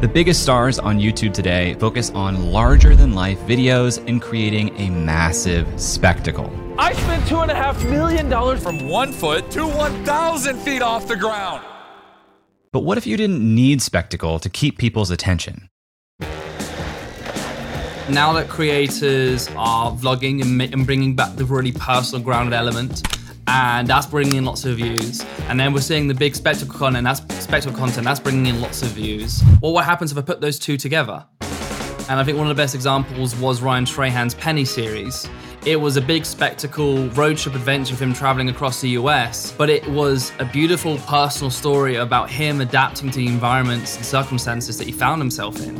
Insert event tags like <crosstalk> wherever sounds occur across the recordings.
The biggest stars on YouTube today focus on larger than life videos and creating a massive spectacle. I spent two and a half million dollars from one foot to 1,000 feet off the ground. But what if you didn't need spectacle to keep people's attention? Now that creators are vlogging and, and bringing back the really personal, grounded element, and that's bringing in lots of views. And then we're seeing the big spectacle content, that's spectacle content, that's bringing in lots of views. Well, what happens if I put those two together? And I think one of the best examples was Ryan Trahan's Penny series. It was a big spectacle road trip adventure of him traveling across the US, but it was a beautiful personal story about him adapting to the environments and circumstances that he found himself in.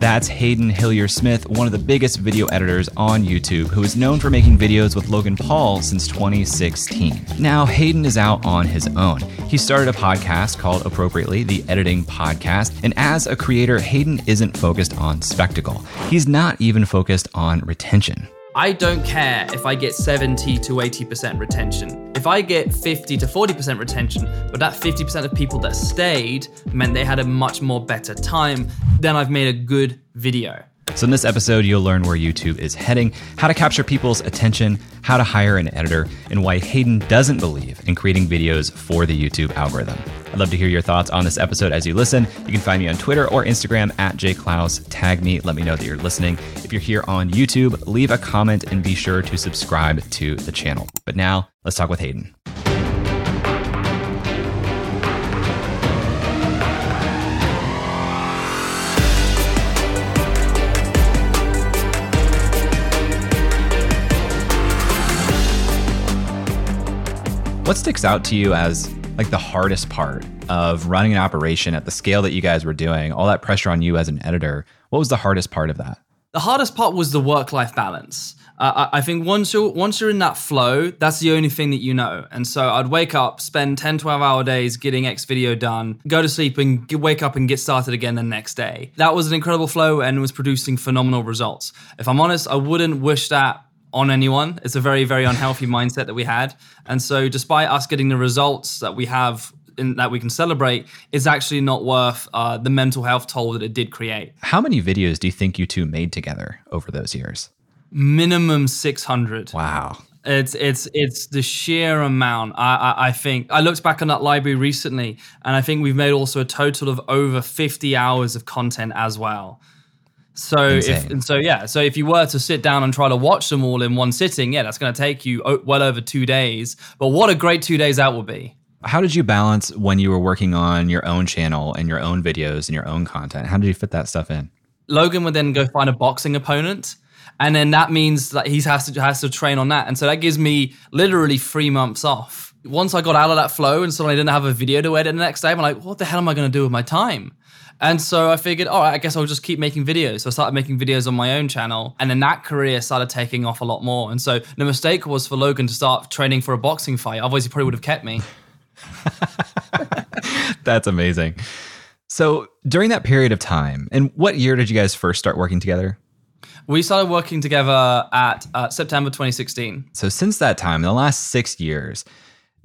That's Hayden Hillier Smith, one of the biggest video editors on YouTube, who is known for making videos with Logan Paul since 2016. Now, Hayden is out on his own. He started a podcast called Appropriately, the Editing Podcast, and as a creator, Hayden isn't focused on spectacle. He's not even focused on retention. I don't care if I get 70 to 80% retention. If I get 50 to 40% retention, but that 50% of people that stayed meant they had a much more better time, then I've made a good video. So, in this episode, you'll learn where YouTube is heading, how to capture people's attention, how to hire an editor, and why Hayden doesn't believe in creating videos for the YouTube algorithm. I'd love to hear your thoughts on this episode as you listen. You can find me on Twitter or Instagram at jayclouse. Tag me, let me know that you're listening. If you're here on YouTube, leave a comment and be sure to subscribe to the channel. But now, let's talk with Hayden. What sticks out to you as like the hardest part of running an operation at the scale that you guys were doing, all that pressure on you as an editor? What was the hardest part of that? The hardest part was the work-life balance. Uh, I think once you're once you're in that flow, that's the only thing that you know. And so I'd wake up, spend 10, 12 hour days getting X video done, go to sleep and get, wake up and get started again the next day. That was an incredible flow and was producing phenomenal results. If I'm honest, I wouldn't wish that on anyone. It's a very, very unhealthy <laughs> mindset that we had. And so, despite us getting the results that we have in, that we can celebrate, it's actually not worth uh, the mental health toll that it did create. How many videos do you think you two made together over those years? Minimum 600. Wow. It's it's it's the sheer amount. I, I, I think I looked back on that library recently, and I think we've made also a total of over fifty hours of content as well. So Insane. if and so yeah, so if you were to sit down and try to watch them all in one sitting, yeah, that's going to take you o- well over two days. But what a great two days that will be. How did you balance when you were working on your own channel and your own videos and your own content? How did you fit that stuff in? Logan would then go find a boxing opponent, and then that means that he has to has to train on that, and so that gives me literally three months off. Once I got out of that flow and suddenly I didn't have a video to edit the next day, I'm like, what the hell am I going to do with my time? And so I figured, all right, I guess I'll just keep making videos. So I started making videos on my own channel. And then that career started taking off a lot more. And so the mistake was for Logan to start training for a boxing fight. Otherwise, he probably would have kept me. <laughs> That's amazing. So during that period of time, and what year did you guys first start working together? We started working together at uh, September 2016. So since that time, in the last six years,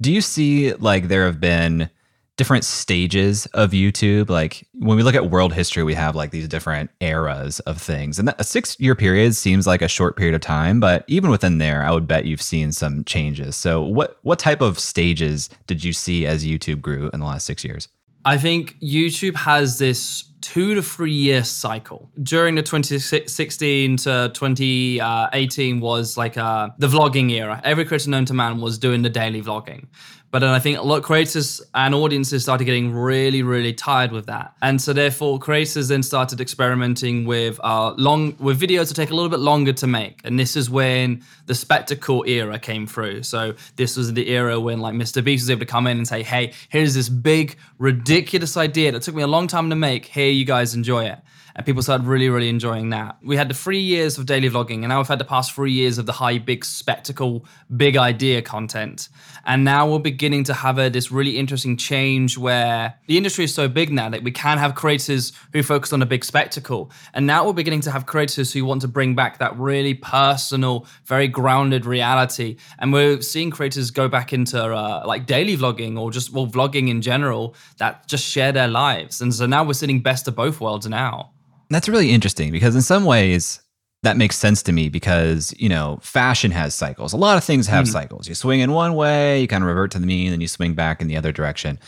do you see like there have been different stages of YouTube. Like when we look at world history, we have like these different eras of things. And that, a six year period seems like a short period of time, but even within there, I would bet you've seen some changes. So what what type of stages did you see as YouTube grew in the last six years? I think YouTube has this two to three year cycle. During the 2016 to 2018 was like uh, the vlogging era. Every creator known to man was doing the daily vlogging. But then I think a lot of creators and audiences started getting really, really tired with that. And so therefore creators then started experimenting with uh, long with videos that take a little bit longer to make. And this is when the spectacle era came through. So this was the era when like Mr. Beast was able to come in and say, hey, here's this big, ridiculous idea that took me a long time to make. Here you guys enjoy it and people started really, really enjoying that. We had the three years of daily vlogging, and now we've had the past three years of the high, big spectacle, big idea content. And now we're beginning to have a, this really interesting change where the industry is so big now that we can have creators who focus on a big spectacle. And now we're beginning to have creators who want to bring back that really personal, very grounded reality. And we're seeing creators go back into uh, like daily vlogging or just, well, vlogging in general that just share their lives. And so now we're sitting best of both worlds now. That's really interesting because in some ways that makes sense to me because, you know, fashion has cycles. A lot of things have mm. cycles. You swing in one way, you kind of revert to the mean, then you swing back in the other direction.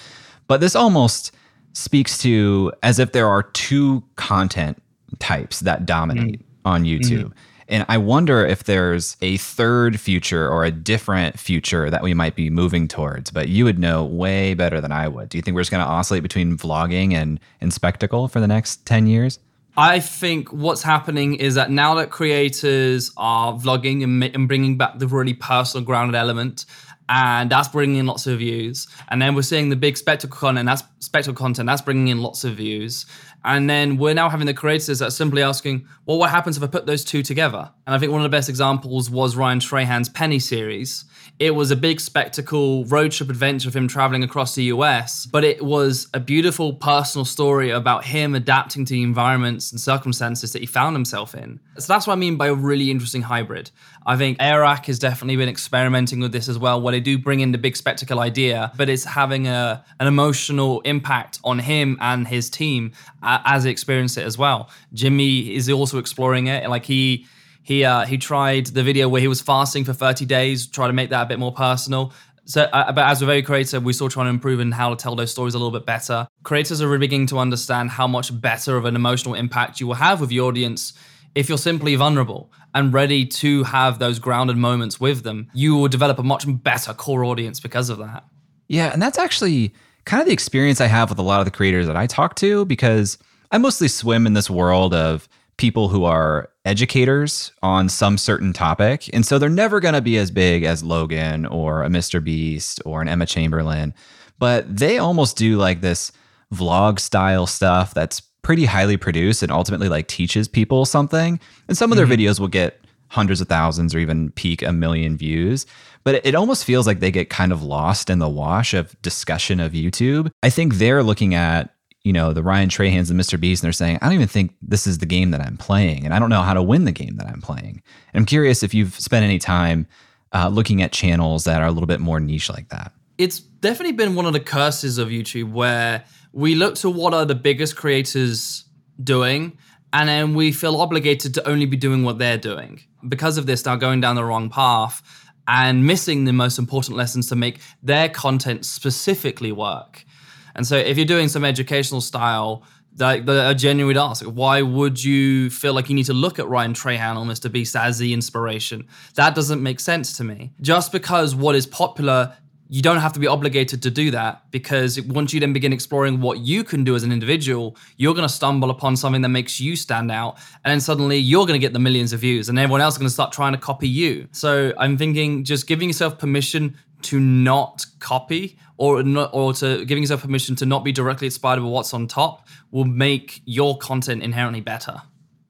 But this almost speaks to as if there are two content types that dominate mm. on YouTube. Mm. And I wonder if there's a third future or a different future that we might be moving towards. But you would know way better than I would. Do you think we're just going to oscillate between vlogging and, and spectacle for the next 10 years? I think what's happening is that now that creators are vlogging and, and bringing back the really personal, grounded element, and that's bringing in lots of views. And then we're seeing the big spectacle content, that's spectacle content, that's bringing in lots of views. And then we're now having the creators that are simply asking, well, what happens if I put those two together? And I think one of the best examples was Ryan Trahan's Penny series, it was a big spectacle road trip adventure of him traveling across the US, but it was a beautiful personal story about him adapting to the environments and circumstances that he found himself in. So that's what I mean by a really interesting hybrid. I think Airrack has definitely been experimenting with this as well, where they do bring in the big spectacle idea, but it's having a an emotional impact on him and his team as they experience it as well. Jimmy is also exploring it, like he he uh, he tried the video where he was fasting for 30 days, try to make that a bit more personal. So, uh, but as a very creator, we're still trying to improve in how to tell those stories a little bit better. Creators are really beginning to understand how much better of an emotional impact you will have with your audience if you're simply vulnerable and ready to have those grounded moments with them. You will develop a much better core audience because of that. Yeah, and that's actually kind of the experience I have with a lot of the creators that I talk to because I mostly swim in this world of people who are educators on some certain topic. And so they're never going to be as big as Logan or a Mr. Beast or an Emma Chamberlain, but they almost do like this vlog style stuff that's pretty highly produced and ultimately like teaches people something. And some of their mm-hmm. videos will get hundreds of thousands or even peak a million views. But it almost feels like they get kind of lost in the wash of discussion of YouTube. I think they're looking at you know, the Ryan Trahans and Mr. Beast, and they're saying, I don't even think this is the game that I'm playing, and I don't know how to win the game that I'm playing. And I'm curious if you've spent any time uh, looking at channels that are a little bit more niche like that. It's definitely been one of the curses of YouTube where we look to what are the biggest creators doing, and then we feel obligated to only be doing what they're doing. Because of this, now going down the wrong path and missing the most important lessons to make their content specifically work. And so if you're doing some educational style, like the, a genuine ask, why would you feel like you need to look at Ryan Trahan almost to be the inspiration? That doesn't make sense to me. Just because what is popular you don't have to be obligated to do that because once you then begin exploring what you can do as an individual, you're going to stumble upon something that makes you stand out. And then suddenly you're going to get the millions of views and everyone else is going to start trying to copy you. So I'm thinking just giving yourself permission to not copy or not, or to giving yourself permission to not be directly inspired by what's on top will make your content inherently better.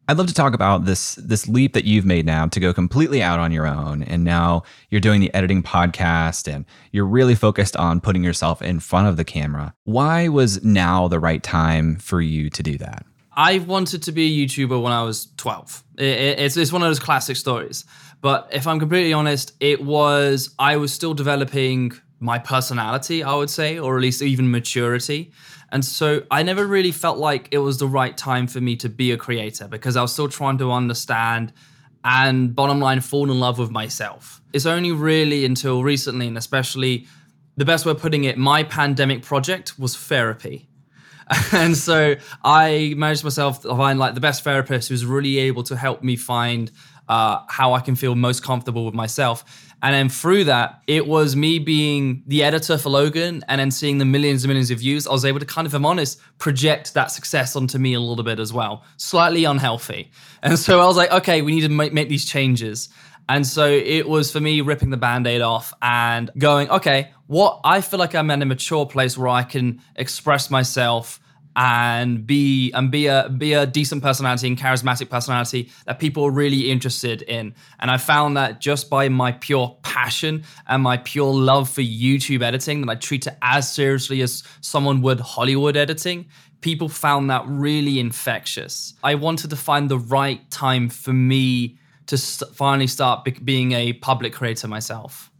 I'd love to talk about this this leap that you've made now to go completely out on your own and now you're doing the editing podcast and you're really focused on putting yourself in front of the camera. Why was now the right time for you to do that? I wanted to be a YouTuber when I was 12. It, it, it's, it's one of those classic stories. But if I'm completely honest, it was, I was still developing my personality, I would say, or at least even maturity. And so I never really felt like it was the right time for me to be a creator because I was still trying to understand and bottom line fall in love with myself. It's only really until recently, and especially the best way of putting it, my pandemic project was therapy. <laughs> and so I managed myself to find like the best therapist who's really able to help me find uh, how I can feel most comfortable with myself. And then through that, it was me being the editor for Logan and then seeing the millions and millions of views. I was able to kind of, if I'm honest, project that success onto me a little bit as well. Slightly unhealthy. And so I was like, okay, we need to make, make these changes. And so it was for me ripping the band aid off and going, okay, what I feel like I'm in a mature place where I can express myself and be and be a be a decent personality and charismatic personality that people are really interested in. And I found that just by my pure passion and my pure love for YouTube editing, that I treat it as seriously as someone would Hollywood editing, people found that really infectious. I wanted to find the right time for me to finally start be- being a public creator myself.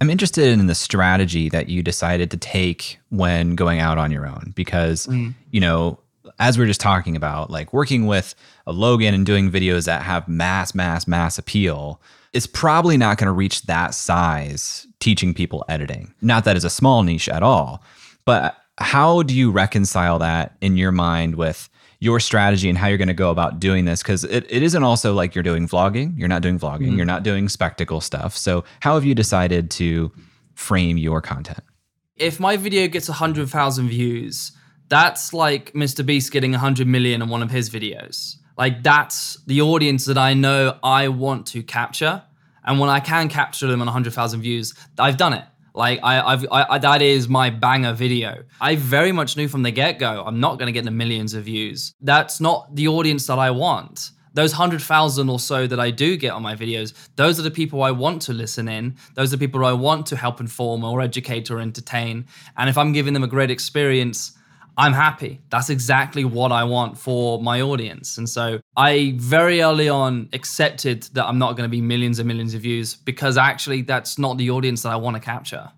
I'm interested in the strategy that you decided to take when going out on your own because, mm. you know, as we are just talking about, like working with a Logan and doing videos that have mass, mass, mass appeal is probably not going to reach that size teaching people editing. Not that it's a small niche at all, but how do you reconcile that in your mind with your strategy and how you're going to go about doing this because it, it isn't also like you're doing vlogging. You're not doing vlogging. Mm-hmm. you're not doing spectacle stuff. So how have you decided to frame your content? If my video gets 100000 views that's like mr beast getting 100 million in one of his videos. Like that's the audience that i know i want to capture. And when i can capture them on 100000 views i've done it like I, I've, I, that is my banger video. I very much knew from the get go I'm not going to get the millions of views. That's not the audience that I want. Those hundred thousand or so that I do get on my videos, those are the people I want to listen in. Those are the people I want to help inform or educate or entertain. And if I'm giving them a great experience, I'm happy. That's exactly what I want for my audience. And so I very early on accepted that I'm not going to be millions and millions of views because actually that's not the audience that I want to capture.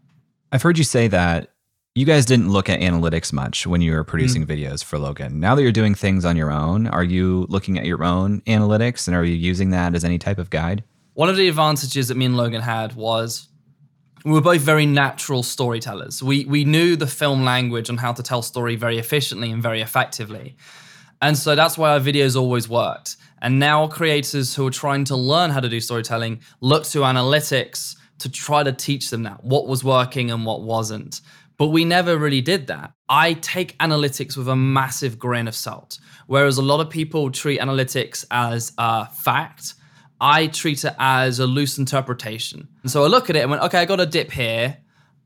I've heard you say that you guys didn't look at analytics much when you were producing mm. videos for Logan. Now that you're doing things on your own, are you looking at your own analytics and are you using that as any type of guide? One of the advantages that me and Logan had was we were both very natural storytellers. We we knew the film language and how to tell story very efficiently and very effectively. And so that's why our videos always worked. And now creators who are trying to learn how to do storytelling look to analytics to try to teach them that what was working and what wasn't. But we never really did that. I take analytics with a massive grain of salt, whereas a lot of people treat analytics as a fact I treat it as a loose interpretation. And so I look at it and went, okay, I got a dip here.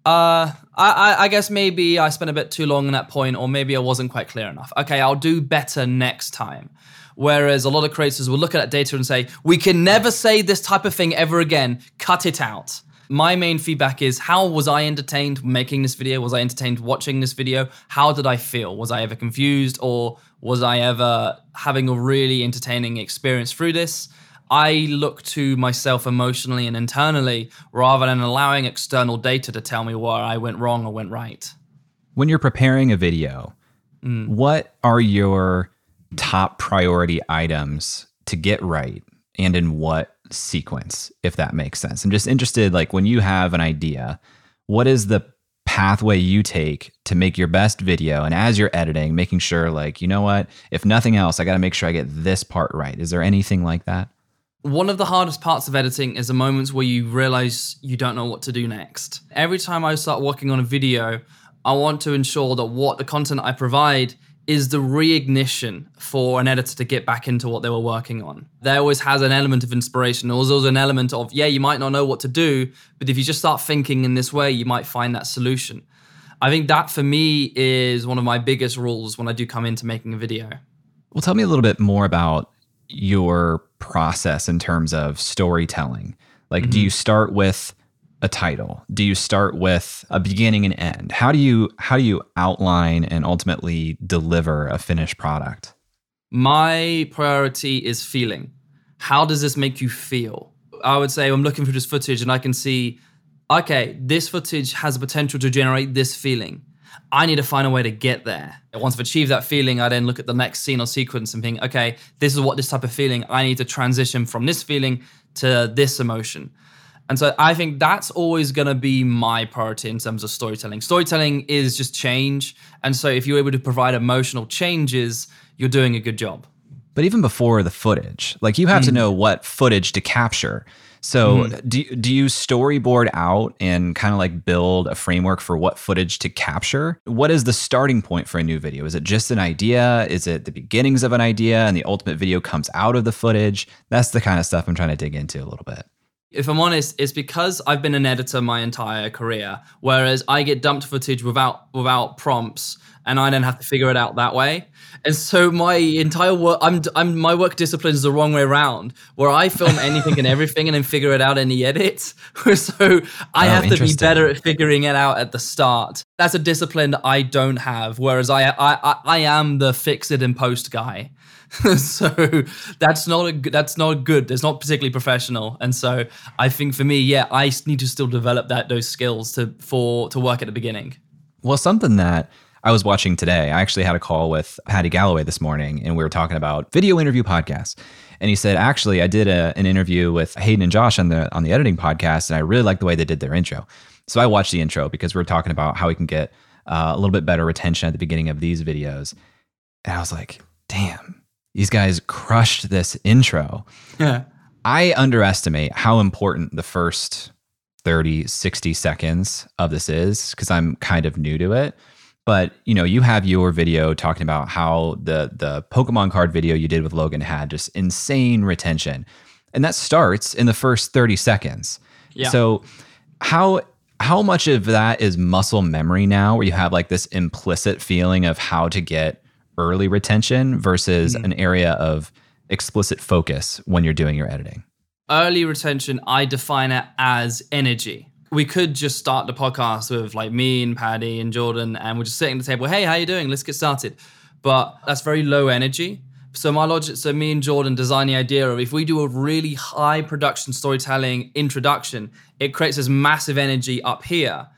Uh, I, I guess maybe I spent a bit too long on that point, or maybe I wasn't quite clear enough. Okay, I'll do better next time. Whereas a lot of creators will look at that data and say, we can never say this type of thing ever again, cut it out. My main feedback is how was I entertained making this video? Was I entertained watching this video? How did I feel? Was I ever confused or was I ever having a really entertaining experience through this? I look to myself emotionally and internally rather than allowing external data to tell me where I went wrong or went right. When you're preparing a video, mm. what are your top priority items to get right and in what sequence, if that makes sense? I'm just interested, like when you have an idea, what is the pathway you take to make your best video and as you're editing making sure like you know what if nothing else i got to make sure i get this part right is there anything like that one of the hardest parts of editing is the moments where you realize you don't know what to do next. Every time I start working on a video, I want to ensure that what the content I provide is the reignition for an editor to get back into what they were working on. There always has an element of inspiration. There's also an element of, yeah, you might not know what to do, but if you just start thinking in this way, you might find that solution. I think that for me is one of my biggest rules when I do come into making a video. Well, tell me a little bit more about your process in terms of storytelling? Like, mm-hmm. do you start with a title? Do you start with a beginning and end? How do you how do you outline and ultimately deliver a finished product? My priority is feeling. How does this make you feel? I would say I'm looking for this footage and I can see, okay, this footage has the potential to generate this feeling. I need to find a way to get there. Once I've achieved that feeling, I then look at the next scene or sequence and think, okay, this is what this type of feeling, I need to transition from this feeling to this emotion. And so I think that's always going to be my priority in terms of storytelling. Storytelling is just change. And so if you're able to provide emotional changes, you're doing a good job. But even before the footage, like you have mm. to know what footage to capture. So mm. do do you storyboard out and kind of like build a framework for what footage to capture? What is the starting point for a new video? Is it just an idea? Is it the beginnings of an idea and the ultimate video comes out of the footage? That's the kind of stuff I'm trying to dig into a little bit. If I'm honest, it's because I've been an editor my entire career, whereas I get dumped footage without without prompts and I then have to figure it out that way. And so my entire work, I'm, I'm my work discipline is the wrong way around, where I film <laughs> anything and everything and then figure it out in the edit. <laughs> so I Oh, have to be better at figuring it out at the start. That's a discipline that I don't have. Whereas I I I, I am the fix it and post guy. <laughs> so that's not a that's not good. It's not particularly professional. And so I think for me, yeah, I need to still develop that those skills to for to work at the beginning. Well, something that I was watching today, I actually had a call with Paddy Galloway this morning, and we were talking about video interview podcasts. And he said, actually, I did a, an interview with Hayden and Josh on the on the editing podcast, and I really liked the way they did their intro. So I watched the intro because we were talking about how we can get uh, a little bit better retention at the beginning of these videos. And I was like, damn, these guys crushed this intro. Yeah. I underestimate how important the first 30, 60 seconds of this is because I'm kind of new to it. But you know, you have your video talking about how the the Pokemon card video you did with Logan had just insane retention. And that starts in the first 30 seconds. Yeah. So how how much of that is muscle memory now where you have like this implicit feeling of how to get early retention versus mm. an area of explicit focus when you're doing your editing? early retention, I define it as energy. We could just start the podcast with like me and Paddy and Jordan, and we're just sitting at the table. Hey, how you doing? Let's get started. But that's very low energy. So my logic, so me and Jordan design the idea of if we do a really high production storytelling introduction, it creates this massive energy up here.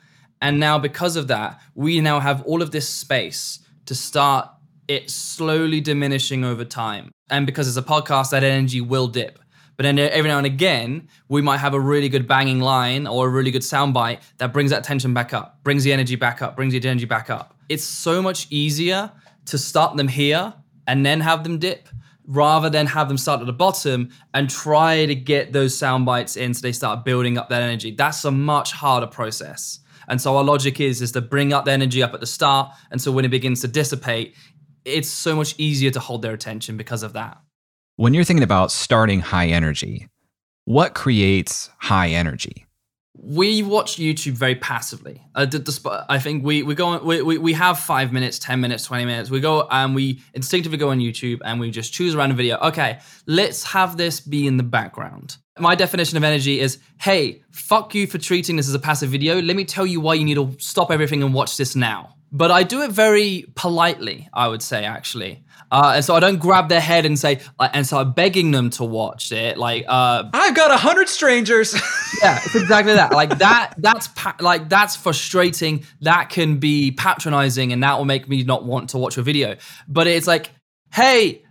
And now because of that, we now have all of this space to start it slowly diminishing over time. And because it's a podcast, that energy will dip. But then every now and again, we might have a really good banging line or a really good soundbite that brings that tension back up, brings the energy back up, brings the energy back up. It's so much easier to start them here and then have them dip rather than have them start at the bottom and try to get those sound bites in so they start building up that energy. That's a much harder process. And so our logic is is to bring up the energy up at the start and so when it begins to dissipate, it's so much easier to hold their attention because of that. When you're thinking about starting high energy, what creates high energy? we watch YouTube very passively. Uh, d- desp- I think we we go we we have five minutes, ten minutes, twenty minutes. We go and we instinctively go on YouTube and we just choose a random video. Okay, let's have this be in the background. My definition of energy is: Hey, fuck you for treating this as a passive video. Let me tell you why you need to stop everything and watch this now. But I do it very politely, I would say, actually. Uh, and so I don't grab their head and say, uh, and start begging them to watch it. Like, uh, I've got a hundred strangers. <laughs> yeah, it's exactly that. Like that. That's pa- like that's frustrating. That can be patronizing, and that will make me not want to watch a video. But it's like, hey,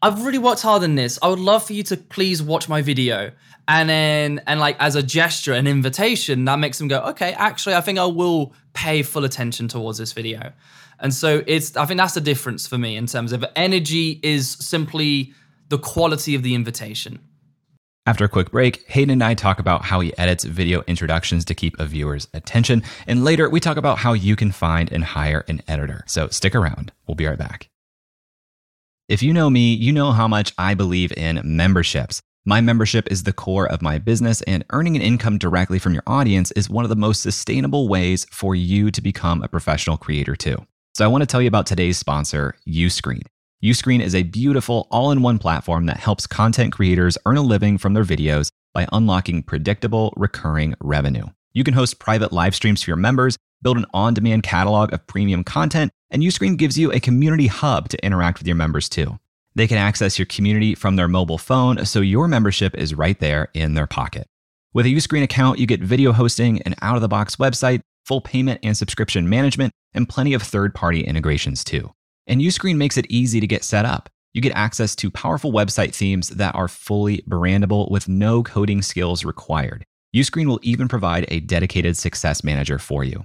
I've really worked hard on this. I would love for you to please watch my video. And then, and like as a gesture, an invitation, that makes them go, okay, actually, I think I will pay full attention towards this video. And so it's, I think that's the difference for me in terms of energy is simply the quality of the invitation. After a quick break, Hayden and I talk about how he edits video introductions to keep a viewer's attention. And later, we talk about how you can find and hire an editor. So stick around. We'll be right back. If you know me, you know how much I believe in memberships. My membership is the core of my business, and earning an income directly from your audience is one of the most sustainable ways for you to become a professional creator, too. So, I want to tell you about today's sponsor, Uscreen. Uscreen is a beautiful all in one platform that helps content creators earn a living from their videos by unlocking predictable, recurring revenue. You can host private live streams for your members, build an on demand catalog of premium content, and Uscreen gives you a community hub to interact with your members too. They can access your community from their mobile phone, so your membership is right there in their pocket. With a Uscreen account, you get video hosting, an out of the box website, full payment and subscription management, and plenty of third party integrations too. And Uscreen makes it easy to get set up. You get access to powerful website themes that are fully brandable with no coding skills required. Uscreen will even provide a dedicated success manager for you.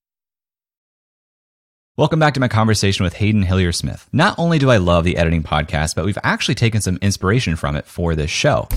Welcome back to my conversation with Hayden Hillier Smith. Not only do I love the editing podcast, but we've actually taken some inspiration from it for this show.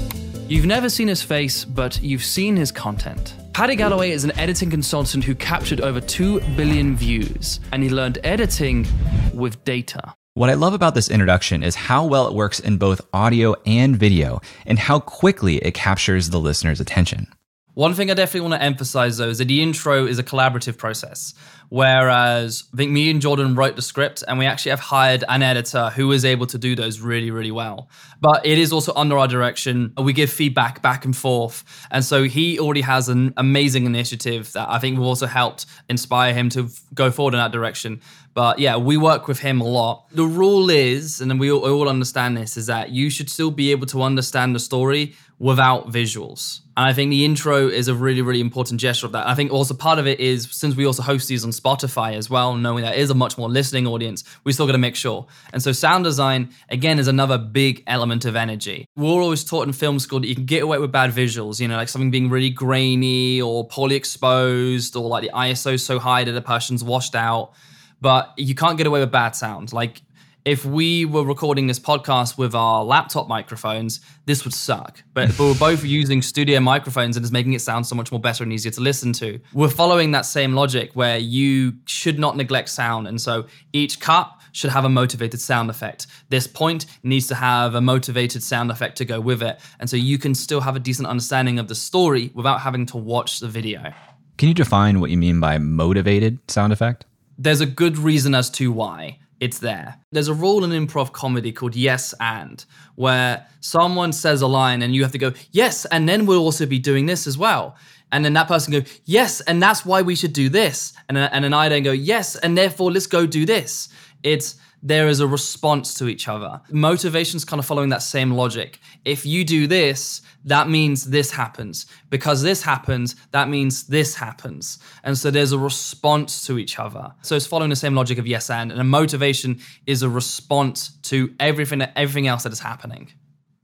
You've never seen his face, but you've seen his content. Paddy Galloway is an editing consultant who captured over 2 billion views, and he learned editing with data. What I love about this introduction is how well it works in both audio and video, and how quickly it captures the listener's attention. One thing I definitely want to emphasize though is that the intro is a collaborative process. Whereas I think me and Jordan wrote the script and we actually have hired an editor who is able to do those really, really well. But it is also under our direction. We give feedback back and forth. And so he already has an amazing initiative that I think will also helped inspire him to go forward in that direction. But yeah, we work with him a lot. The rule is, and we all, we all understand this, is that you should still be able to understand the story without visuals. And I think the intro is a really, really important gesture of that. I think also part of it is since we also host these on Spotify as well, knowing that is a much more listening audience, we still got to make sure. And so sound design, again, is another big element of energy. We're always taught in film school that you can get away with bad visuals, you know, like something being really grainy or poorly exposed or like the ISO so high that the person's washed out but you can't get away with bad sound. Like if we were recording this podcast with our laptop microphones, this would suck. But, but we're both using studio microphones and it's making it sound so much more better and easier to listen to. We're following that same logic where you should not neglect sound. And so each cut should have a motivated sound effect. This point needs to have a motivated sound effect to go with it. And so you can still have a decent understanding of the story without having to watch the video. Can you define what you mean by motivated sound effect? there's a good reason as to why it's there. There's a rule in improv comedy called yes and, where someone says a line and you have to go, yes, and then we'll also be doing this as well. And then that person go, yes, and that's why we should do this. And, and then I then go, yes, and therefore let's go do this. It's there is a response to each other. Motivation's kind of following that same logic. If you do this, that means this happens. Because this happens, that means this happens. And so there's a response to each other. So it's following the same logic of yes and. And a motivation is a response to everything everything else that is happening.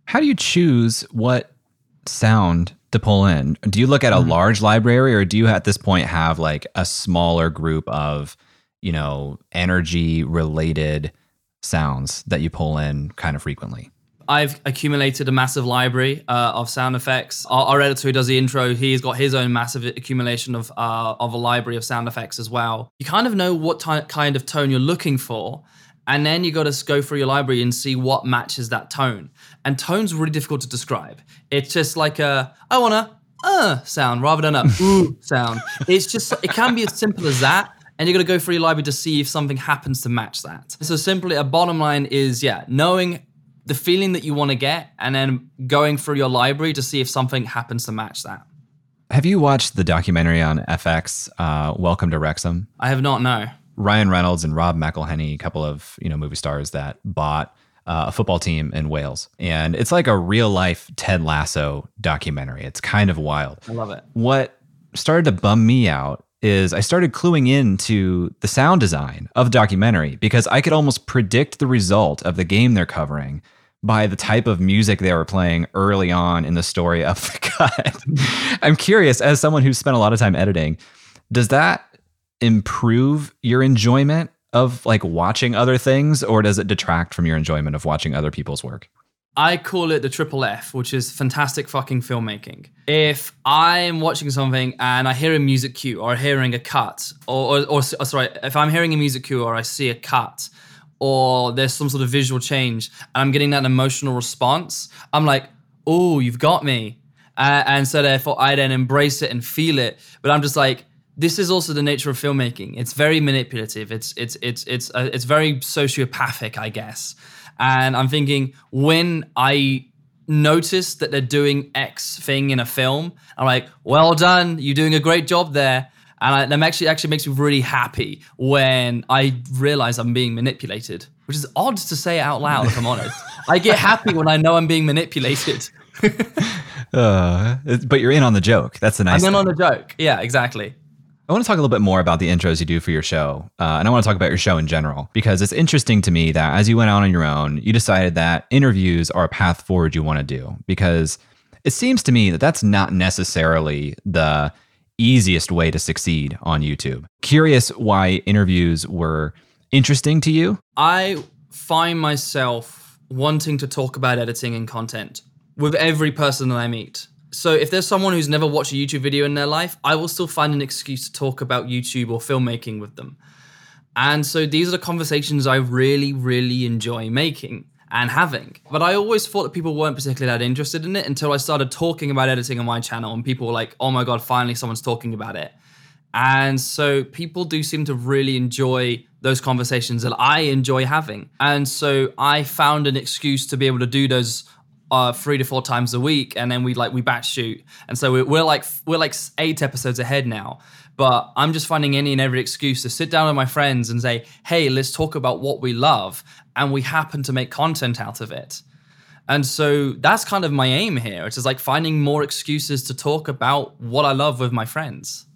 How do you choose what sound to pull in? Do you look at a mm-hmm. large library or do you at this point have like a smaller group of, you know, energy related sounds that you pull in kind of frequently? I've accumulated a massive library uh, of sound effects. Our, our, editor who does the intro, he's got his own massive accumulation of uh, of a library of sound effects as well. You kind of know what ty- kind of tone you're looking for, and then you got to go through your library and see what matches that tone. And tone's really difficult to describe. It's just like a I wanna uh sound rather than a <laughs> ooh sound. It's just it can be as simple as that and you're going to go through your library to see if something happens to match that. So simply, a bottom line is, yeah, knowing the feeling that you want to get and then going through your library to see if something happens to match that. Have you watched the documentary on FX, uh, Welcome to Wrexham? I have not, no. Ryan Reynolds and Rob McElhenney, a couple of you know movie stars that bought uh, a football team in Wales, and it's like a real life Ted Lasso documentary. It's kind of wild. I love it. What started to bum me out is I started cluing into the sound design of the documentary because I could almost predict the result of the game they're covering by the type of music they were playing early on in the story of the <laughs> cut. I'm curious, as someone who's spent a lot of time editing, does that improve your enjoyment of like watching other things or does it detract from your enjoyment of watching other people's work? I call it the triple F, which is fantastic fucking filmmaking. If I'm watching something and I hear a music cue or hearing a cut, or, or, or, or sorry, if I'm hearing a music cue or I see a cut, or there's some sort of visual change and I'm getting that emotional response, I'm like, oh, you've got me. Uh, and so therefore I then embrace it and feel it. But I'm just like, this is also the nature of filmmaking. It's very manipulative. It's it's it's it's uh, it's very sociopathic, I guess. And I'm thinking when I notice that they're doing X thing in a film, I'm like, well done, you're doing a great job there. And I, that actually actually makes me really happy when I realize I'm being manipulated, which is odd to say out loud. If I'm honest, I get happy when I know I'm being manipulated. <laughs> uh, but you're in on the joke. That's the nice. I'm in thing. on the joke. Yeah, exactly. I want to talk a little bit more about the intros you do for your show. Uh, and I want to talk about your show in general because it's interesting to me that as you went out on your own, you decided that interviews are a path forward you want to do because it seems to me that that's not necessarily the easiest way to succeed on YouTube. Curious why interviews were interesting to you? I find myself wanting to talk about editing and content with every person that I meet. So if there's someone who's never watched a YouTube video in their life, I will still find an excuse to talk about YouTube or filmmaking with them. And so these are the conversations I really, really enjoy making and having. But I always thought that people weren't particularly that interested in it until I started talking about editing on my channel and people were like, oh my God, finally someone's talking about it. And so people do seem to really enjoy those conversations that I enjoy having. And so I found an excuse to be able to do those uh, three to four times a week, and then we like we batch shoot, and so we're, we're like we're like eight episodes ahead now. But I'm just finding any and every excuse to sit down with my friends and say, "Hey, let's talk about what we love," and we happen to make content out of it. And so that's kind of my aim here. It's just like finding more excuses to talk about what I love with my friends.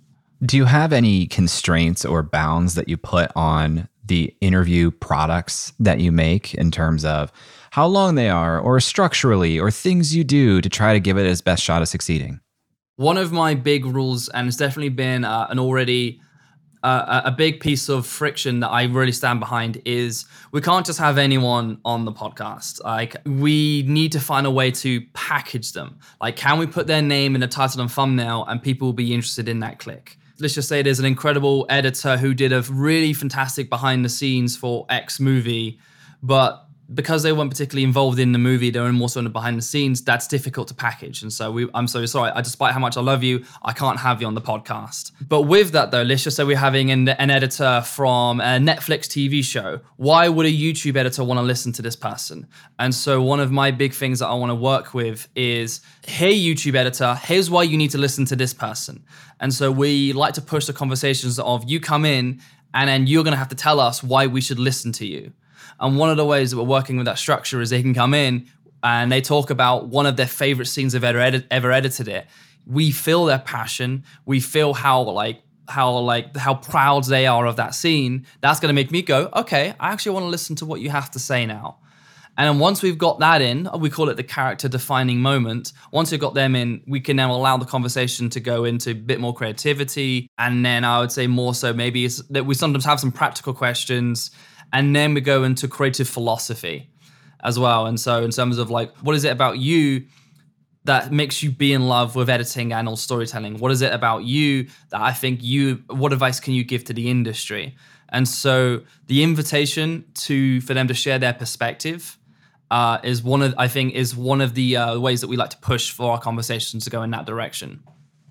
Do you have any constraints or bounds that you put on the interview products that you make in terms of how long they are, or structurally, or things you do to try to give it its best shot of succeeding? One of my big rules, and it's definitely been uh, an already uh, a big piece of friction that I really stand behind is we can't just have anyone on the podcast. Like we need to find a way to package them. Like, can we put their name in the title and thumbnail, and people will be interested in that click? Let's just say there's an incredible editor who did a really fantastic behind the scenes for X movie, but because they weren't particularly involved in the movie, they were more sort of behind the scenes. That's difficult to package, and so we, I'm so sorry. I, despite how much I love you, I can't have you on the podcast. But with that though, let's just say we're having an, an editor from a Netflix TV show. Why would a YouTube editor want to listen to this person? And so one of my big things that I want to work with is, hey YouTube editor, here's why you need to listen to this person. And so we like to push the conversations of you come in and then you're going to have to tell us why we should listen to you. And one of the ways that we're working with that structure is they can come in and they talk about one of their favorite scenes they've ever, edit- ever edited it. We feel their passion. We feel how like how like how proud they are of that scene. That's going to make me go, okay, I actually want to listen to what you have to say now. And once we've got that in, we call it the character defining moment. Once we've got them in, we can now allow the conversation to go into a bit more creativity. And then I would say more so maybe that we sometimes have some practical questions and then we go into creative philosophy as well. And so, in terms of like, what is it about you that makes you be in love with editing and all storytelling? What is it about you that I think you? What advice can you give to the industry? And so, the invitation to for them to share their perspective uh, is one of I think is one of the uh, ways that we like to push for our conversations to go in that direction.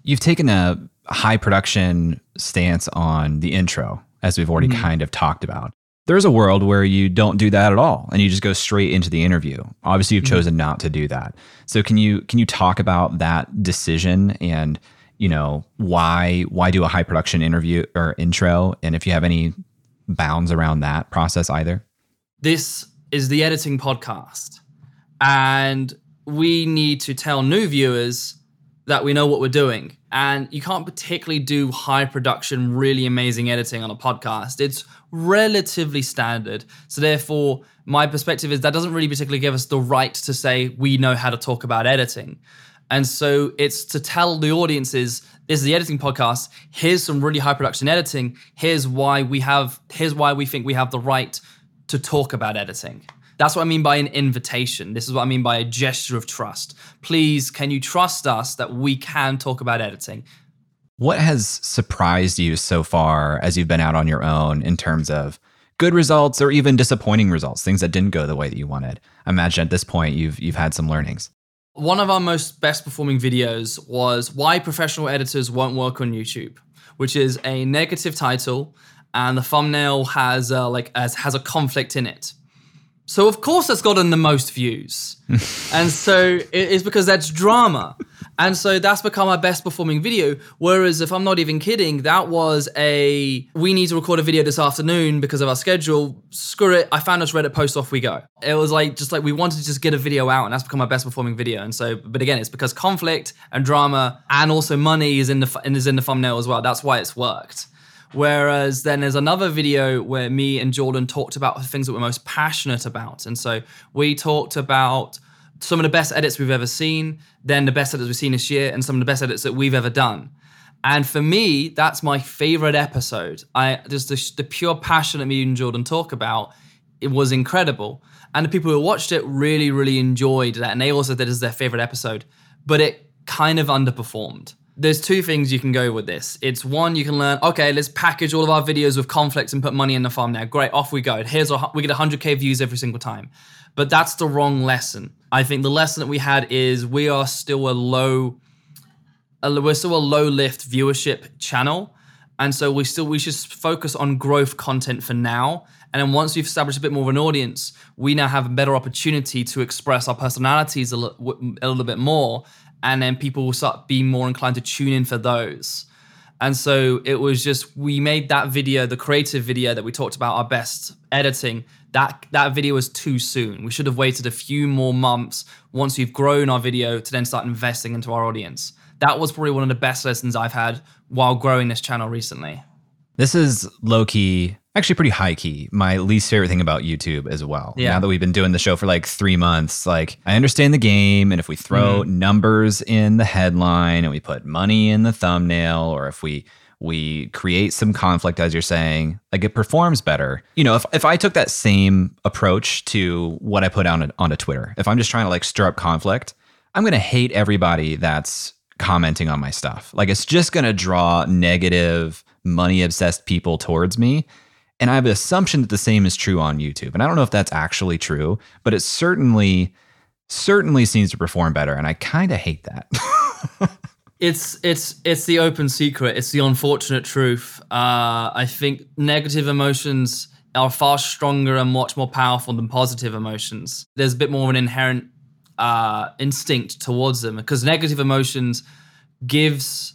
You've taken a high production stance on the intro, as we've already mm-hmm. kind of talked about there's a world where you don't do that at all and you just go straight into the interview. Obviously you've mm-hmm. chosen not to do that. So can you can you talk about that decision and you know why why do a high production interview or intro? And if you have any bounds around that process either? This is the editing podcast and we need to tell new viewers that we know what we're doing And you can't particularly do high production, really amazing editing on a podcast. It's relatively standard. So, therefore, my perspective is that doesn't really particularly give us the right to say we know how to talk about editing. And so it's to tell the audiences this is the editing podcast. Here's some really high production editing. Here's why we have, here's why we think we have the right to talk about editing. That's what I mean by an invitation. This is what I mean by a gesture of trust. Please, can you trust us that we can talk about editing? What has surprised you so far as you've been out on your own in terms of good results or even disappointing results, things that didn't go the way that you wanted? I imagine at this point you've you've had some learnings. One of our most best performing videos was why professional editors won't work on YouTube, which is a negative title and the thumbnail has a, like as, has a conflict in it. So of course that's gotten the most views. <laughs> and so it is because that's drama. And so that's become our best performing video. Whereas if I'm not even kidding, that was a we need to record a video this afternoon because of our schedule. Screw it. I found this Reddit post off we go. It was like just like we wanted to just get a video out and that's become our best performing video. And so but again, it's because conflict and drama and also money is in the is in the thumbnail as well. That's why it's worked. Whereas then there's another video where me and Jordan talked about the things that we're most passionate about. And so we talked about some of the best edits we've ever seen, then the best edits we've seen this year, and some of the best edits that we've ever done. And for me, that's my favorite episode. I just the, the pure passion that me and Jordan talk about, it was incredible. And the people who watched it really, really enjoyed that. And they also did it as their favorite episode. But it kind of underperformed there's two things you can go with this. It's one, you can learn, okay, let's package all of our videos with conflicts and put money in the farm now. Great, off we go. Here's our, we get 100k views every single time. But that's the wrong lesson. I think the lesson that we had is we are still a low, a, we're still a low lift viewership channel. And so we still, we should focus on growth content for now. And then once we've established a bit more of an audience, we now have a better opportunity to express our personalities a, l- a little bit more and then people will start being more inclined to tune in for those. And so it was just we made that video, the creative video that we talked about our best editing. That that video was too soon. We should have waited a few more months once we've grown our video to then start investing into our audience. That was probably one of the best lessons I've had while growing this channel recently. This is low key actually pretty high key. My least favorite thing about YouTube as well. Yeah. Now that we've been doing the show for like three months, like I understand the game, and if we throw mm. numbers in the headline and we put money in the thumbnail, or if we we create some conflict, as you're saying, like it performs better. You know, if, if I took that same approach to what I put on onto Twitter, if I'm just trying to like stir up conflict, I'm gonna hate everybody that's commenting on my stuff. Like it's just gonna draw negative, money obsessed people towards me and I have an assumption that the same is true on YouTube. And I don't know if that's actually true, but it certainly certainly seems to perform better and I kind of hate that. <laughs> it's it's it's the open secret. It's the unfortunate truth. Uh, I think negative emotions are far stronger and much more powerful than positive emotions. There's a bit more of an inherent uh, instinct towards them because negative emotions gives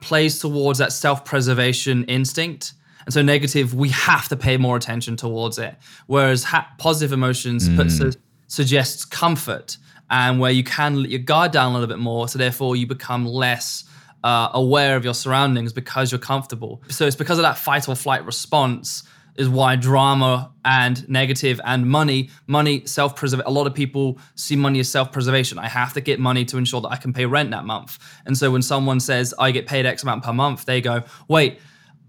plays towards that self-preservation instinct and so negative, we have to pay more attention towards it. Whereas ha- positive emotions mm. su- suggests comfort and where you can let your guard down a little bit more. So therefore, you become less uh, aware of your surroundings because you're comfortable. So it's because of that fight or flight response is why drama and negative and money, money self preservation. A lot of people see money as self preservation. I have to get money to ensure that I can pay rent that month. And so when someone says I get paid X amount per month, they go, wait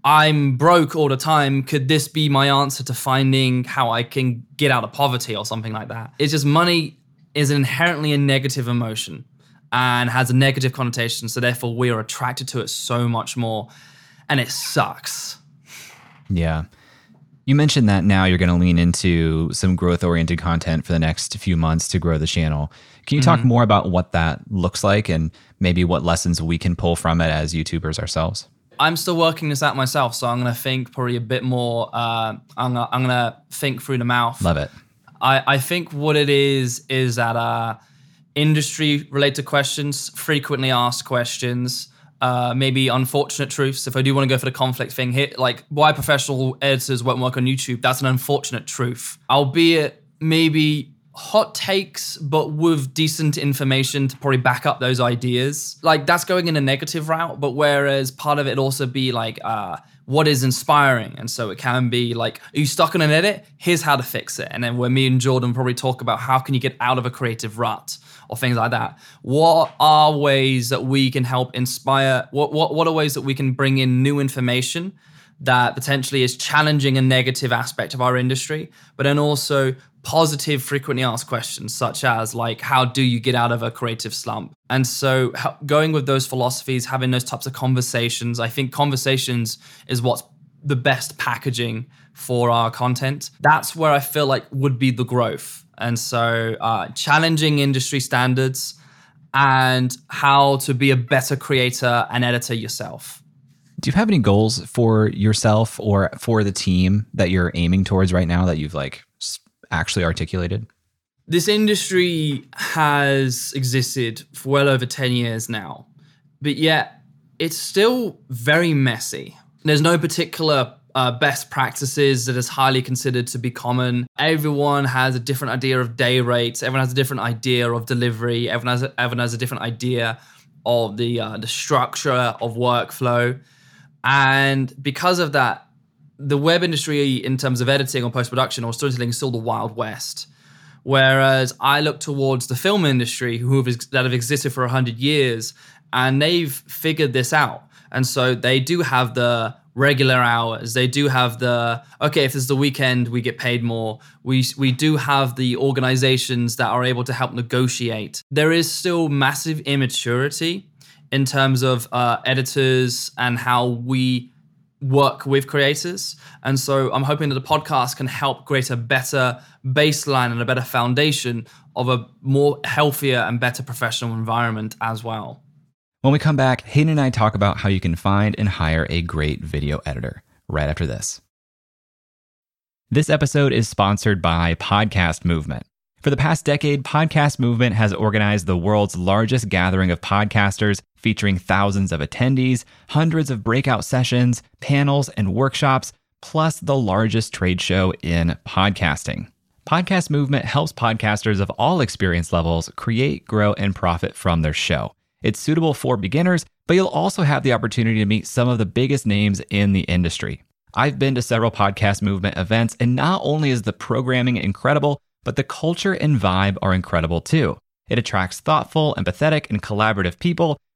I'm broke all the time. Could this be my answer to finding how I can get out of poverty or something like that? It's just money is inherently a negative emotion and has a negative connotation. So therefore, we are attracted to it so much more. And it sucks. Yeah. You mentioned that now you're going to lean into some growth oriented content for the next few months to grow the channel. Can you mm-hmm. talk more about what that looks like and maybe what lessons we can pull from it as YouTubers ourselves? I'm still working this out myself, so I'm gonna think probably a bit more. Uh, I'm gonna, I'm gonna think through the mouth. Love it. I, I think what it is is that uh, industry related questions, frequently asked questions, uh, maybe unfortunate truths. If I do want to go for the conflict thing here, like why professional editors won't work on YouTube, that's an unfortunate truth. Albeit maybe hot takes, but with decent information to probably back up those ideas. Like that's going in a negative route, but whereas part of it also be like, uh, what is inspiring? And so it can be like, are you stuck on an edit? Here's how to fix it. And then where me and Jordan probably talk about how can you get out of a creative rut or things like that. What are ways that we can help inspire? What what what are ways that we can bring in new information that potentially is challenging a negative aspect of our industry, but then also positive frequently asked questions such as like how do you get out of a creative slump? And so going with those philosophies having those types of conversations i think conversations is what's the best packaging for our content. That's where i feel like would be the growth. And so uh, challenging industry standards and how to be a better creator and editor yourself. Do you have any goals for yourself or for the team that you're aiming towards right now that you've like actually articulated? This industry has existed for well over 10 years now, but yet it's still very messy. There's no particular uh, best practices that is highly considered to be common. Everyone has a different idea of day rates. Everyone has a different idea of delivery. Everyone has a, everyone has a different idea of the uh, the structure of workflow, and because of that, the web industry in terms of editing or post production or storytelling is still the wild west. Whereas I look towards the film industry, who have that have existed for hundred years, and they've figured this out. And so they do have the regular hours. They do have the okay. If it's the weekend, we get paid more. We we do have the organizations that are able to help negotiate. There is still massive immaturity in terms of uh, editors and how we work with creators. And so I'm hoping that the podcast can help create a better baseline and a better foundation of a more healthier and better professional environment as well. When we come back, Hayden and I talk about how you can find and hire a great video editor right after this. This episode is sponsored by Podcast Movement. For the past decade, Podcast Movement has organized the world's largest gathering of podcasters, featuring thousands of attendees, hundreds of breakout sessions, panels, and workshops, plus the largest trade show in podcasting. Podcast Movement helps podcasters of all experience levels create, grow, and profit from their show. It's suitable for beginners, but you'll also have the opportunity to meet some of the biggest names in the industry. I've been to several Podcast Movement events, and not only is the programming incredible, but the culture and vibe are incredible too. It attracts thoughtful, empathetic, and collaborative people,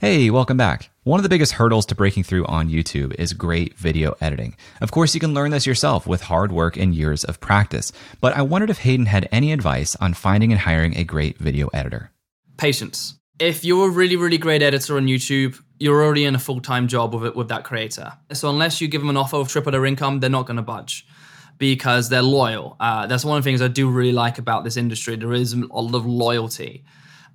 Hey, welcome back. One of the biggest hurdles to breaking through on YouTube is great video editing. Of course, you can learn this yourself with hard work and years of practice, but I wondered if Hayden had any advice on finding and hiring a great video editor. Patience. If you're a really, really great editor on YouTube, you're already in a full time job with it with that creator. So unless you give them an offer of triple their income, they're not going to budge because they're loyal. Uh, that's one of the things I do really like about this industry. There is a lot of loyalty,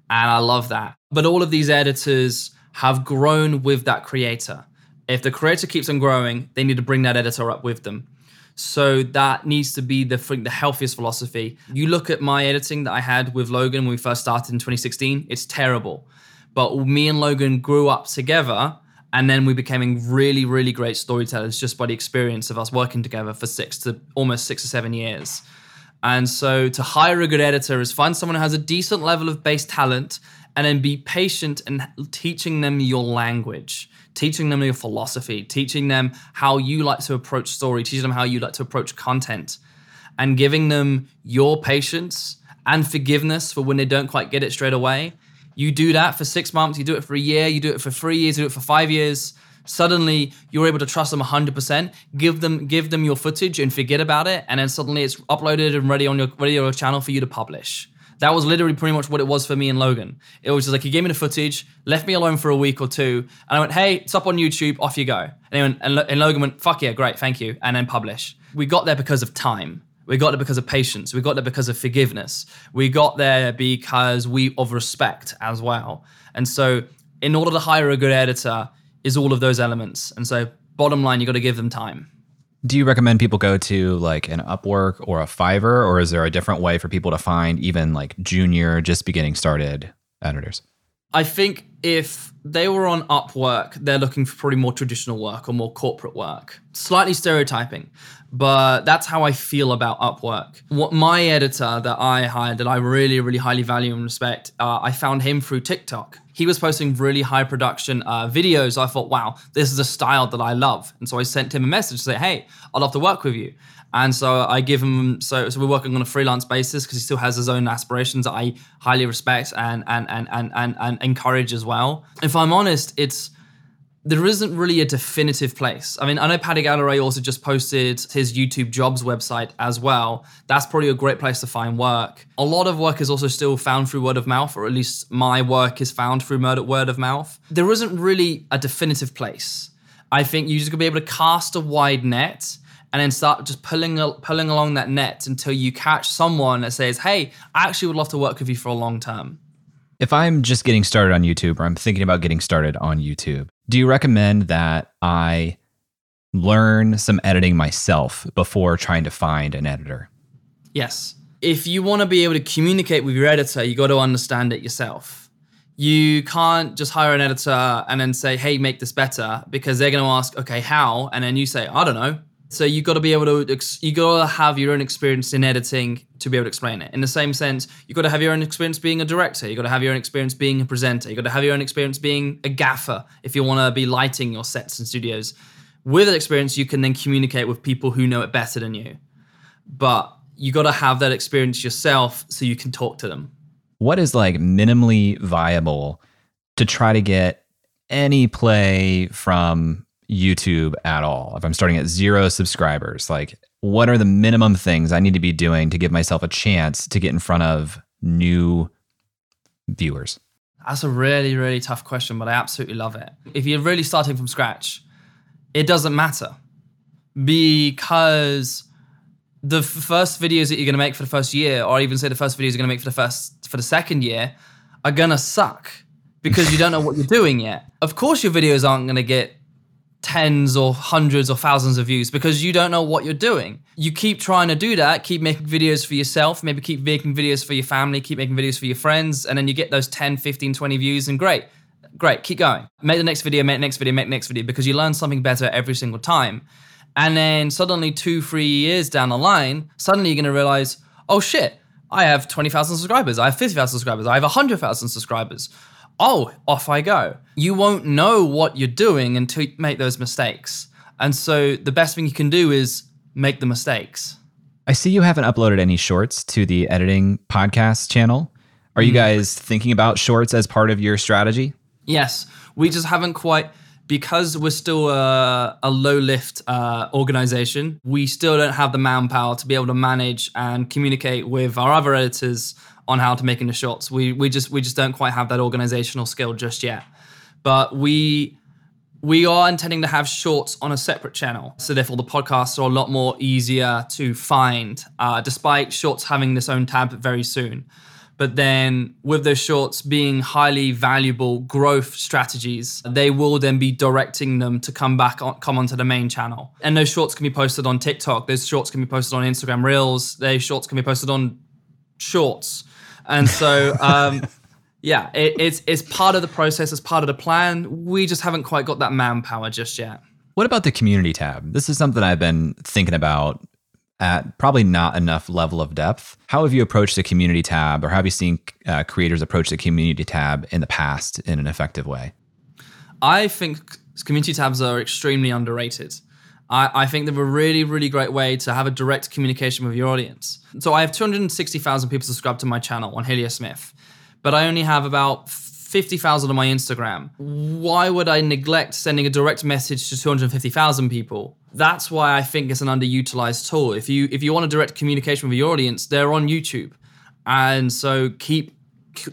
and I love that. But all of these editors have grown with that creator. If the creator keeps on growing, they need to bring that editor up with them. So that needs to be the the healthiest philosophy. You look at my editing that I had with Logan when we first started in 2016. It's terrible, but me and Logan grew up together and then we became really, really great storytellers just by the experience of us working together for six to almost six or seven years. And so to hire a good editor is find someone who has a decent level of base talent and then be patient and teaching them your language, teaching them your philosophy, teaching them how you like to approach story, teaching them how you like to approach content, and giving them your patience and forgiveness for when they don't quite get it straight away You do that for six months, you do it for a year, you do it for three years, you do it for five years. Suddenly, you're able to trust them 100%. Give them, give them your footage and forget about it, and then suddenly it's uploaded and ready on your ready on your channel for you to publish. That was literally pretty much what it was for me and Logan. It was just like he gave me the footage, left me alone for a week or two, and I went, "Hey, it's up on YouTube. Off you go." And, went, and, and Logan went, "Fuck yeah, great, thank you," and then publish. We got there because of time. We got there because of patience. We got there because of forgiveness. We got there because we of respect as well. And so, in order to hire a good editor, is all of those elements. And so, bottom line, you got to give them time. Do you recommend people go to like an Upwork or a Fiverr, or is there a different way for people to find even like junior, just beginning started editors? I think if they were on Upwork, they're looking for probably more traditional work or more corporate work. Slightly stereotyping, but that's how I feel about Upwork. What my editor that I hired, that I really, really highly value and respect, uh, I found him through TikTok. He was posting really high production uh, videos. I thought, wow, this is a style that I love, and so I sent him a message to say, hey, I'd love to work with you. And so I give him so so we're working on a freelance basis because he still has his own aspirations that I highly respect and and and and and, and encourage as well. If I'm honest, it's there isn't really a definitive place. I mean, I know Paddy Galloway also just posted his YouTube jobs website as well. That's probably a great place to find work. A lot of work is also still found through word of mouth, or at least my work is found through word of mouth. There isn't really a definitive place. I think you're just gonna be able to cast a wide net and then start just pulling pulling along that net until you catch someone that says, "Hey, I actually would love to work with you for a long term." If I'm just getting started on YouTube or I'm thinking about getting started on YouTube, do you recommend that I learn some editing myself before trying to find an editor? Yes. If you want to be able to communicate with your editor, you got to understand it yourself. You can't just hire an editor and then say, hey, make this better, because they're going to ask, okay, how? And then you say, I don't know. So you've got to be able to you got to have your own experience in editing to be able to explain it. In the same sense, you've got to have your own experience being a director. You've got to have your own experience being a presenter. You've got to have your own experience being a gaffer if you want to be lighting your sets and studios. With that experience, you can then communicate with people who know it better than you. But you got to have that experience yourself so you can talk to them. What is like minimally viable to try to get any play from YouTube at all, if I'm starting at zero subscribers, like what are the minimum things I need to be doing to give myself a chance to get in front of new viewers? That's a really, really tough question, but I absolutely love it. If you're really starting from scratch, it doesn't matter because the f- first videos that you're going to make for the first year, or even say the first videos you're going to make for the first for the second year, are going to suck because you don't know what you're doing yet. Of course, your videos aren't going to get tens or hundreds or thousands of views because you don't know what you're doing. You keep trying to do that, keep making videos for yourself, maybe keep making videos for your family, keep making videos for your friends, and then you get those 10, 15, 20 views, and great. Great, keep going. Make the next video, make the next video, make the next video because you learn something better every single time. And then suddenly, two, three years down the line, suddenly you're gonna realize, oh shit, I have 20,000 subscribers, I have 50,000 subscribers, I have 100,000 subscribers oh, off I go. You won't know what you're doing until you make those mistakes. And so the best thing you can do is make the mistakes. I see you haven't uploaded any shorts to the editing podcast channel. Are you hmm. guys thinking about shorts as part of your strategy? Yes. We just haven't quite, because we're still a, a low lift uh, organization, we still don't have the manpower to be able to manage and communicate with our other editors on how to make the shots. We we just we just don't quite have that organizational skill just yet. But we we are intending to have shorts on a separate channel. So therefore the podcasts are a lot more easier to find, uh, despite shorts having this own tab very soon. But then with those shorts being highly valuable growth strategies, they will then be directing them to come back on, come onto the main channel. And those shorts can be posted on TikTok. Those shorts can be posted on Instagram Reels. Those shorts can be posted on Shorts. And so, um, yeah, it, it's it's part of the process, it's part of the plan. We just haven't quite got that manpower just yet. What about the community tab? This is something I've been thinking about at probably not enough level of depth. How have you approached the community tab, or have you seen uh, creators approach the community tab in the past in an effective way? I think community tabs are extremely underrated. I, I think they're a really, really great way to have a direct communication with your audience. So I have 260,000 people subscribed to my channel on Hillier Smith, but I only have about 50,000 on my Instagram. Why would I neglect sending a direct message to 250,000 people? That's why I think it's an underutilized tool. If you if you want a direct communication with your audience, they're on YouTube. And so keep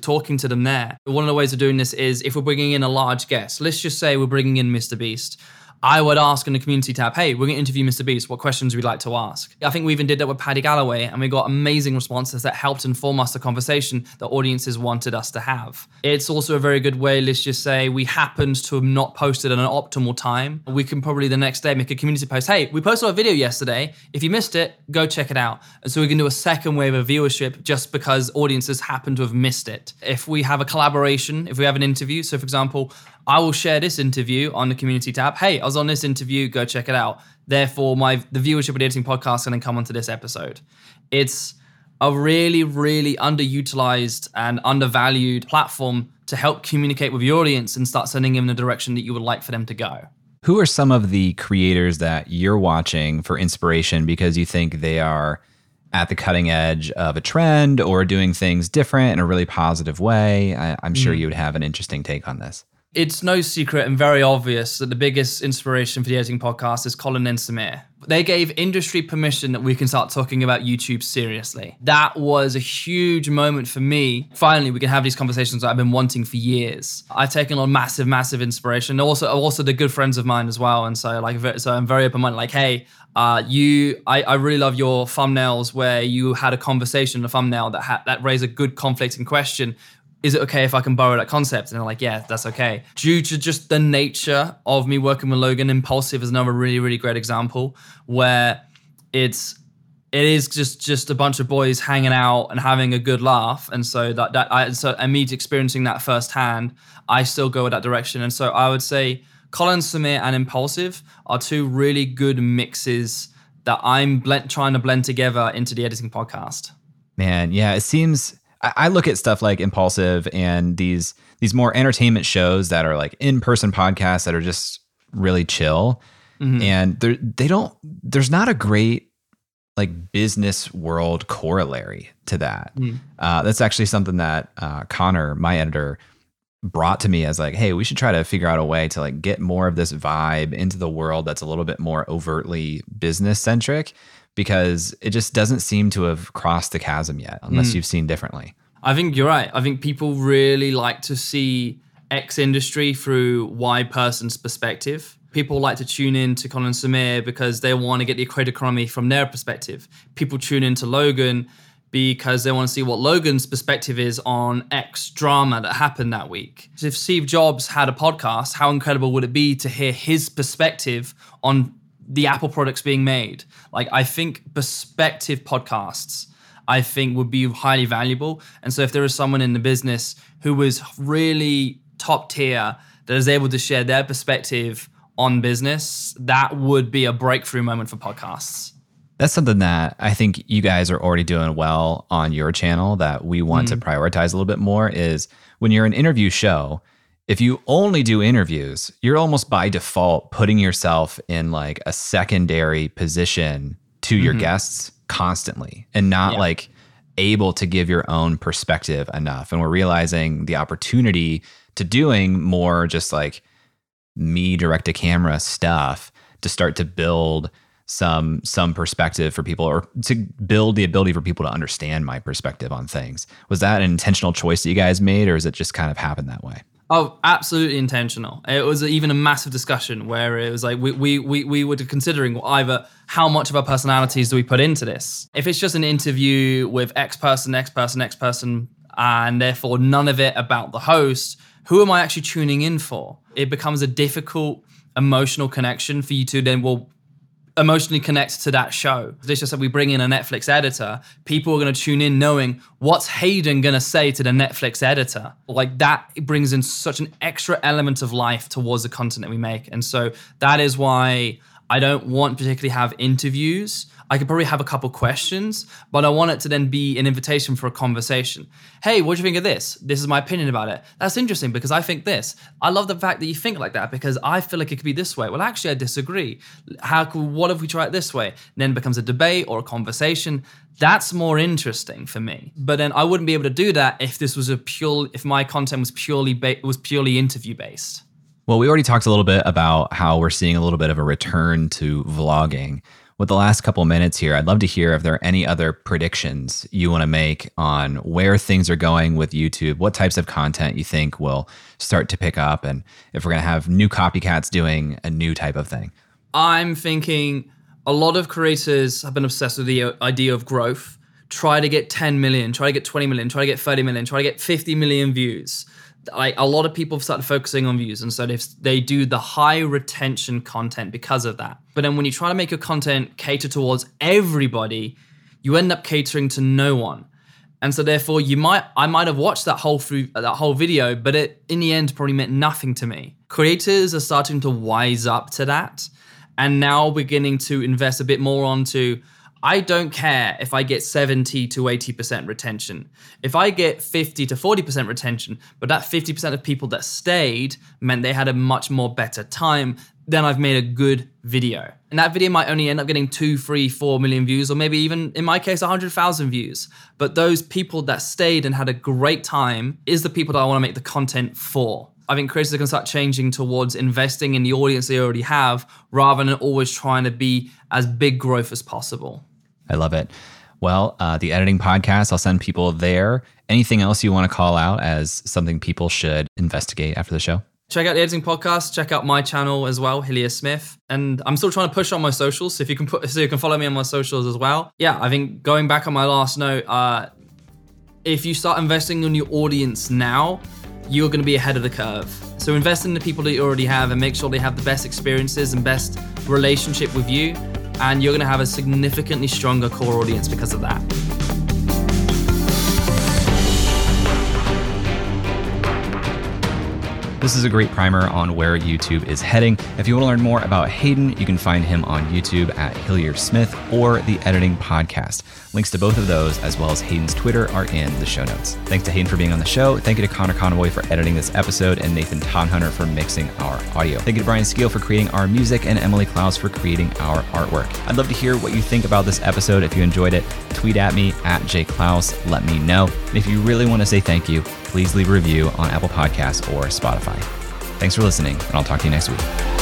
talking to them there. One of the ways of doing this is if we're bringing in a large guest, let's just say we're bringing in Mr. Beast. I would ask in the community tab, hey, we're going to interview Mr. Beast. What questions would we like to ask? I think we even did that with Paddy Galloway, and we got amazing responses that helped inform us the conversation that audiences wanted us to have. It's also a very good way, let's just say, we happened to have not posted at an optimal time. We can probably the next day make a community post, hey, we posted our video yesterday. If you missed it, go check it out. And so we can do a second wave of viewership just because audiences happen to have missed it. If we have a collaboration, if we have an interview, so for example, I will share this interview on the community tab. Hey, I was on this interview, go check it out. Therefore, my the viewership of the editing podcast is going to come onto this episode. It's a really, really underutilized and undervalued platform to help communicate with your audience and start sending them in the direction that you would like for them to go. Who are some of the creators that you're watching for inspiration because you think they are at the cutting edge of a trend or doing things different in a really positive way? I, am sure mm. you would have an interesting take on this it's no secret and very obvious that the biggest inspiration for the editing podcast is Colin and Samir. They gave industry permission that we can start talking about YouTube seriously. That was a huge moment for me. Finally, we can have these conversations that I've been wanting for years. I've taken on massive, massive inspiration. Also, also the good friends of mine as well. And so, like, so I'm very open minded. Like, hey, uh, you, I, I really love your thumbnails where you had a conversation, a thumbnail that had that raised a good conflicting question is it okay if I can borrow that concept? And they're like, yeah, that's okay. Due to just the nature of me working with Logan, Impulsive is another really, really great example where it's it is just just a bunch of boys hanging out and having a good laugh, and so that that I so and me experiencing that firsthand, I still go with that direction. And so I would say Colin Samir and Impulsive are two really good mixes that I'm blend, trying to blend together into the editing podcast. Man, yeah, it seems I look at stuff like Impulsive and these these more entertainment shows that are like in person podcasts that are just really chill, mm-hmm. and they they don't. There's not a great like business world corollary to that. Mm. Uh, that's actually something that uh, Connor, my editor, brought to me as like, hey, we should try to figure out a way to like get more of this vibe into the world that's a little bit more overtly business centric because it just doesn't seem to have crossed the chasm yet, unless mm. you've seen differently. I think you're right. I think people really like to see X industry through Y person's perspective. People like to tune in to Colin Samir because they want to get the creator economy from their perspective. People tune in to Logan because they want to see what Logan's perspective is on X drama that happened that week. So if Steve Jobs had a podcast, how incredible would it be to hear his perspective on the Apple products being made. Like I think perspective podcasts I think would be highly valuable. And so if there is someone in the business who was really top tier that is able to share their perspective on business, that would be a breakthrough moment for podcasts. That's something that I think you guys are already doing well on your channel that we want mm. to prioritize a little bit more is when you're an interview show, if you only do interviews, you're almost by default putting yourself in like a secondary position to mm-hmm. your guests constantly and not yeah. like able to give your own perspective enough. And we're realizing the opportunity to doing more just like me direct to camera stuff to start to build some some perspective for people or to build the ability for people to understand my perspective on things. Was that an intentional choice that you guys made or is it just kind of happened that way? Oh, absolutely intentional. It was even a massive discussion where it was like we, we, we, we were considering either how much of our personalities do we put into this? If it's just an interview with X person, X person, X person, and therefore none of it about the host, who am I actually tuning in for? It becomes a difficult emotional connection for you to then, well, emotionally connect to that show. This just said we bring in a Netflix editor, people are going to tune in knowing what's Hayden going to say to the Netflix editor. Like that brings in such an extra element of life towards the content that we make. And so that is why I don't want particularly have interviews. I could probably have a couple questions, but I want it to then be an invitation for a conversation. Hey, what do you think of this? This is my opinion about it. That's interesting because I think this. I love the fact that you think like that because I feel like it could be this way. Well, actually, I disagree. How? What if we try it this way? And then becomes a debate or a conversation. That's more interesting for me. But then I wouldn't be able to do that if this was a pure, if my content was purely ba- was purely interview based. Well, we already talked a little bit about how we're seeing a little bit of a return to vlogging. With the last couple minutes here, I'd love to hear if there are any other predictions you want to make on where things are going with YouTube, what types of content you think will start to pick up, and if we're going to have new copycats doing a new type of thing. I'm thinking a lot of creators have been obsessed with the uh, idea of growth. Try to get 10 million, try to get 20 million, try to get 30 million, try to get 50 million views like a lot of people have started focusing on views and so they they do the high retention content because of that. But then when you try to make your content cater towards everybody you end up catering to no one. And so therefore you might i might have watched that whole through that whole video but it in the end probably meant nothing to me. Creators are starting to wise up to that and now beginning to invest a bit more onto I don't care if I get 70 to 80% retention. If I get 50 to 40% retention, but that 50% of people that stayed meant they had a much more better time, then I've made a good video. And that video might only end up getting two, three, four million views, or maybe even in my case, 100,000 views. But those people that stayed and had a great time is the people that I want to make the content for. I think creators can start changing towards investing in the audience they already have rather than always trying to be as big growth as possible. I love it. Well, uh, the editing podcast, I'll send people there. Anything else you want to call out as something people should investigate after the show? Check out the editing podcast. Check out my channel as well, Hillier Smith. And I'm still trying to push on my socials. So if you can put, so you can follow me on my socials as well. Yeah, I think going back on my last note, uh, if you start investing in your audience now, you're going to be ahead of the curve. So invest in the people that you already have and make sure they have the best experiences and best relationship with you and you're going to have a significantly stronger core audience because of that. This is a great primer on where YouTube is heading. If you want to learn more about Hayden, you can find him on YouTube at Hillier Smith or the Editing Podcast. Links to both of those, as well as Hayden's Twitter, are in the show notes. Thanks to Hayden for being on the show. Thank you to Connor Conaboy for editing this episode and Nathan Todhunter for mixing our audio. Thank you to Brian Skeel for creating our music and Emily Clouse for creating our artwork. I'd love to hear what you think about this episode. If you enjoyed it, tweet at me at jayclouse. Let me know. And if you really want to say thank you, please leave a review on Apple Podcasts or Spotify. Thanks for listening, and I'll talk to you next week.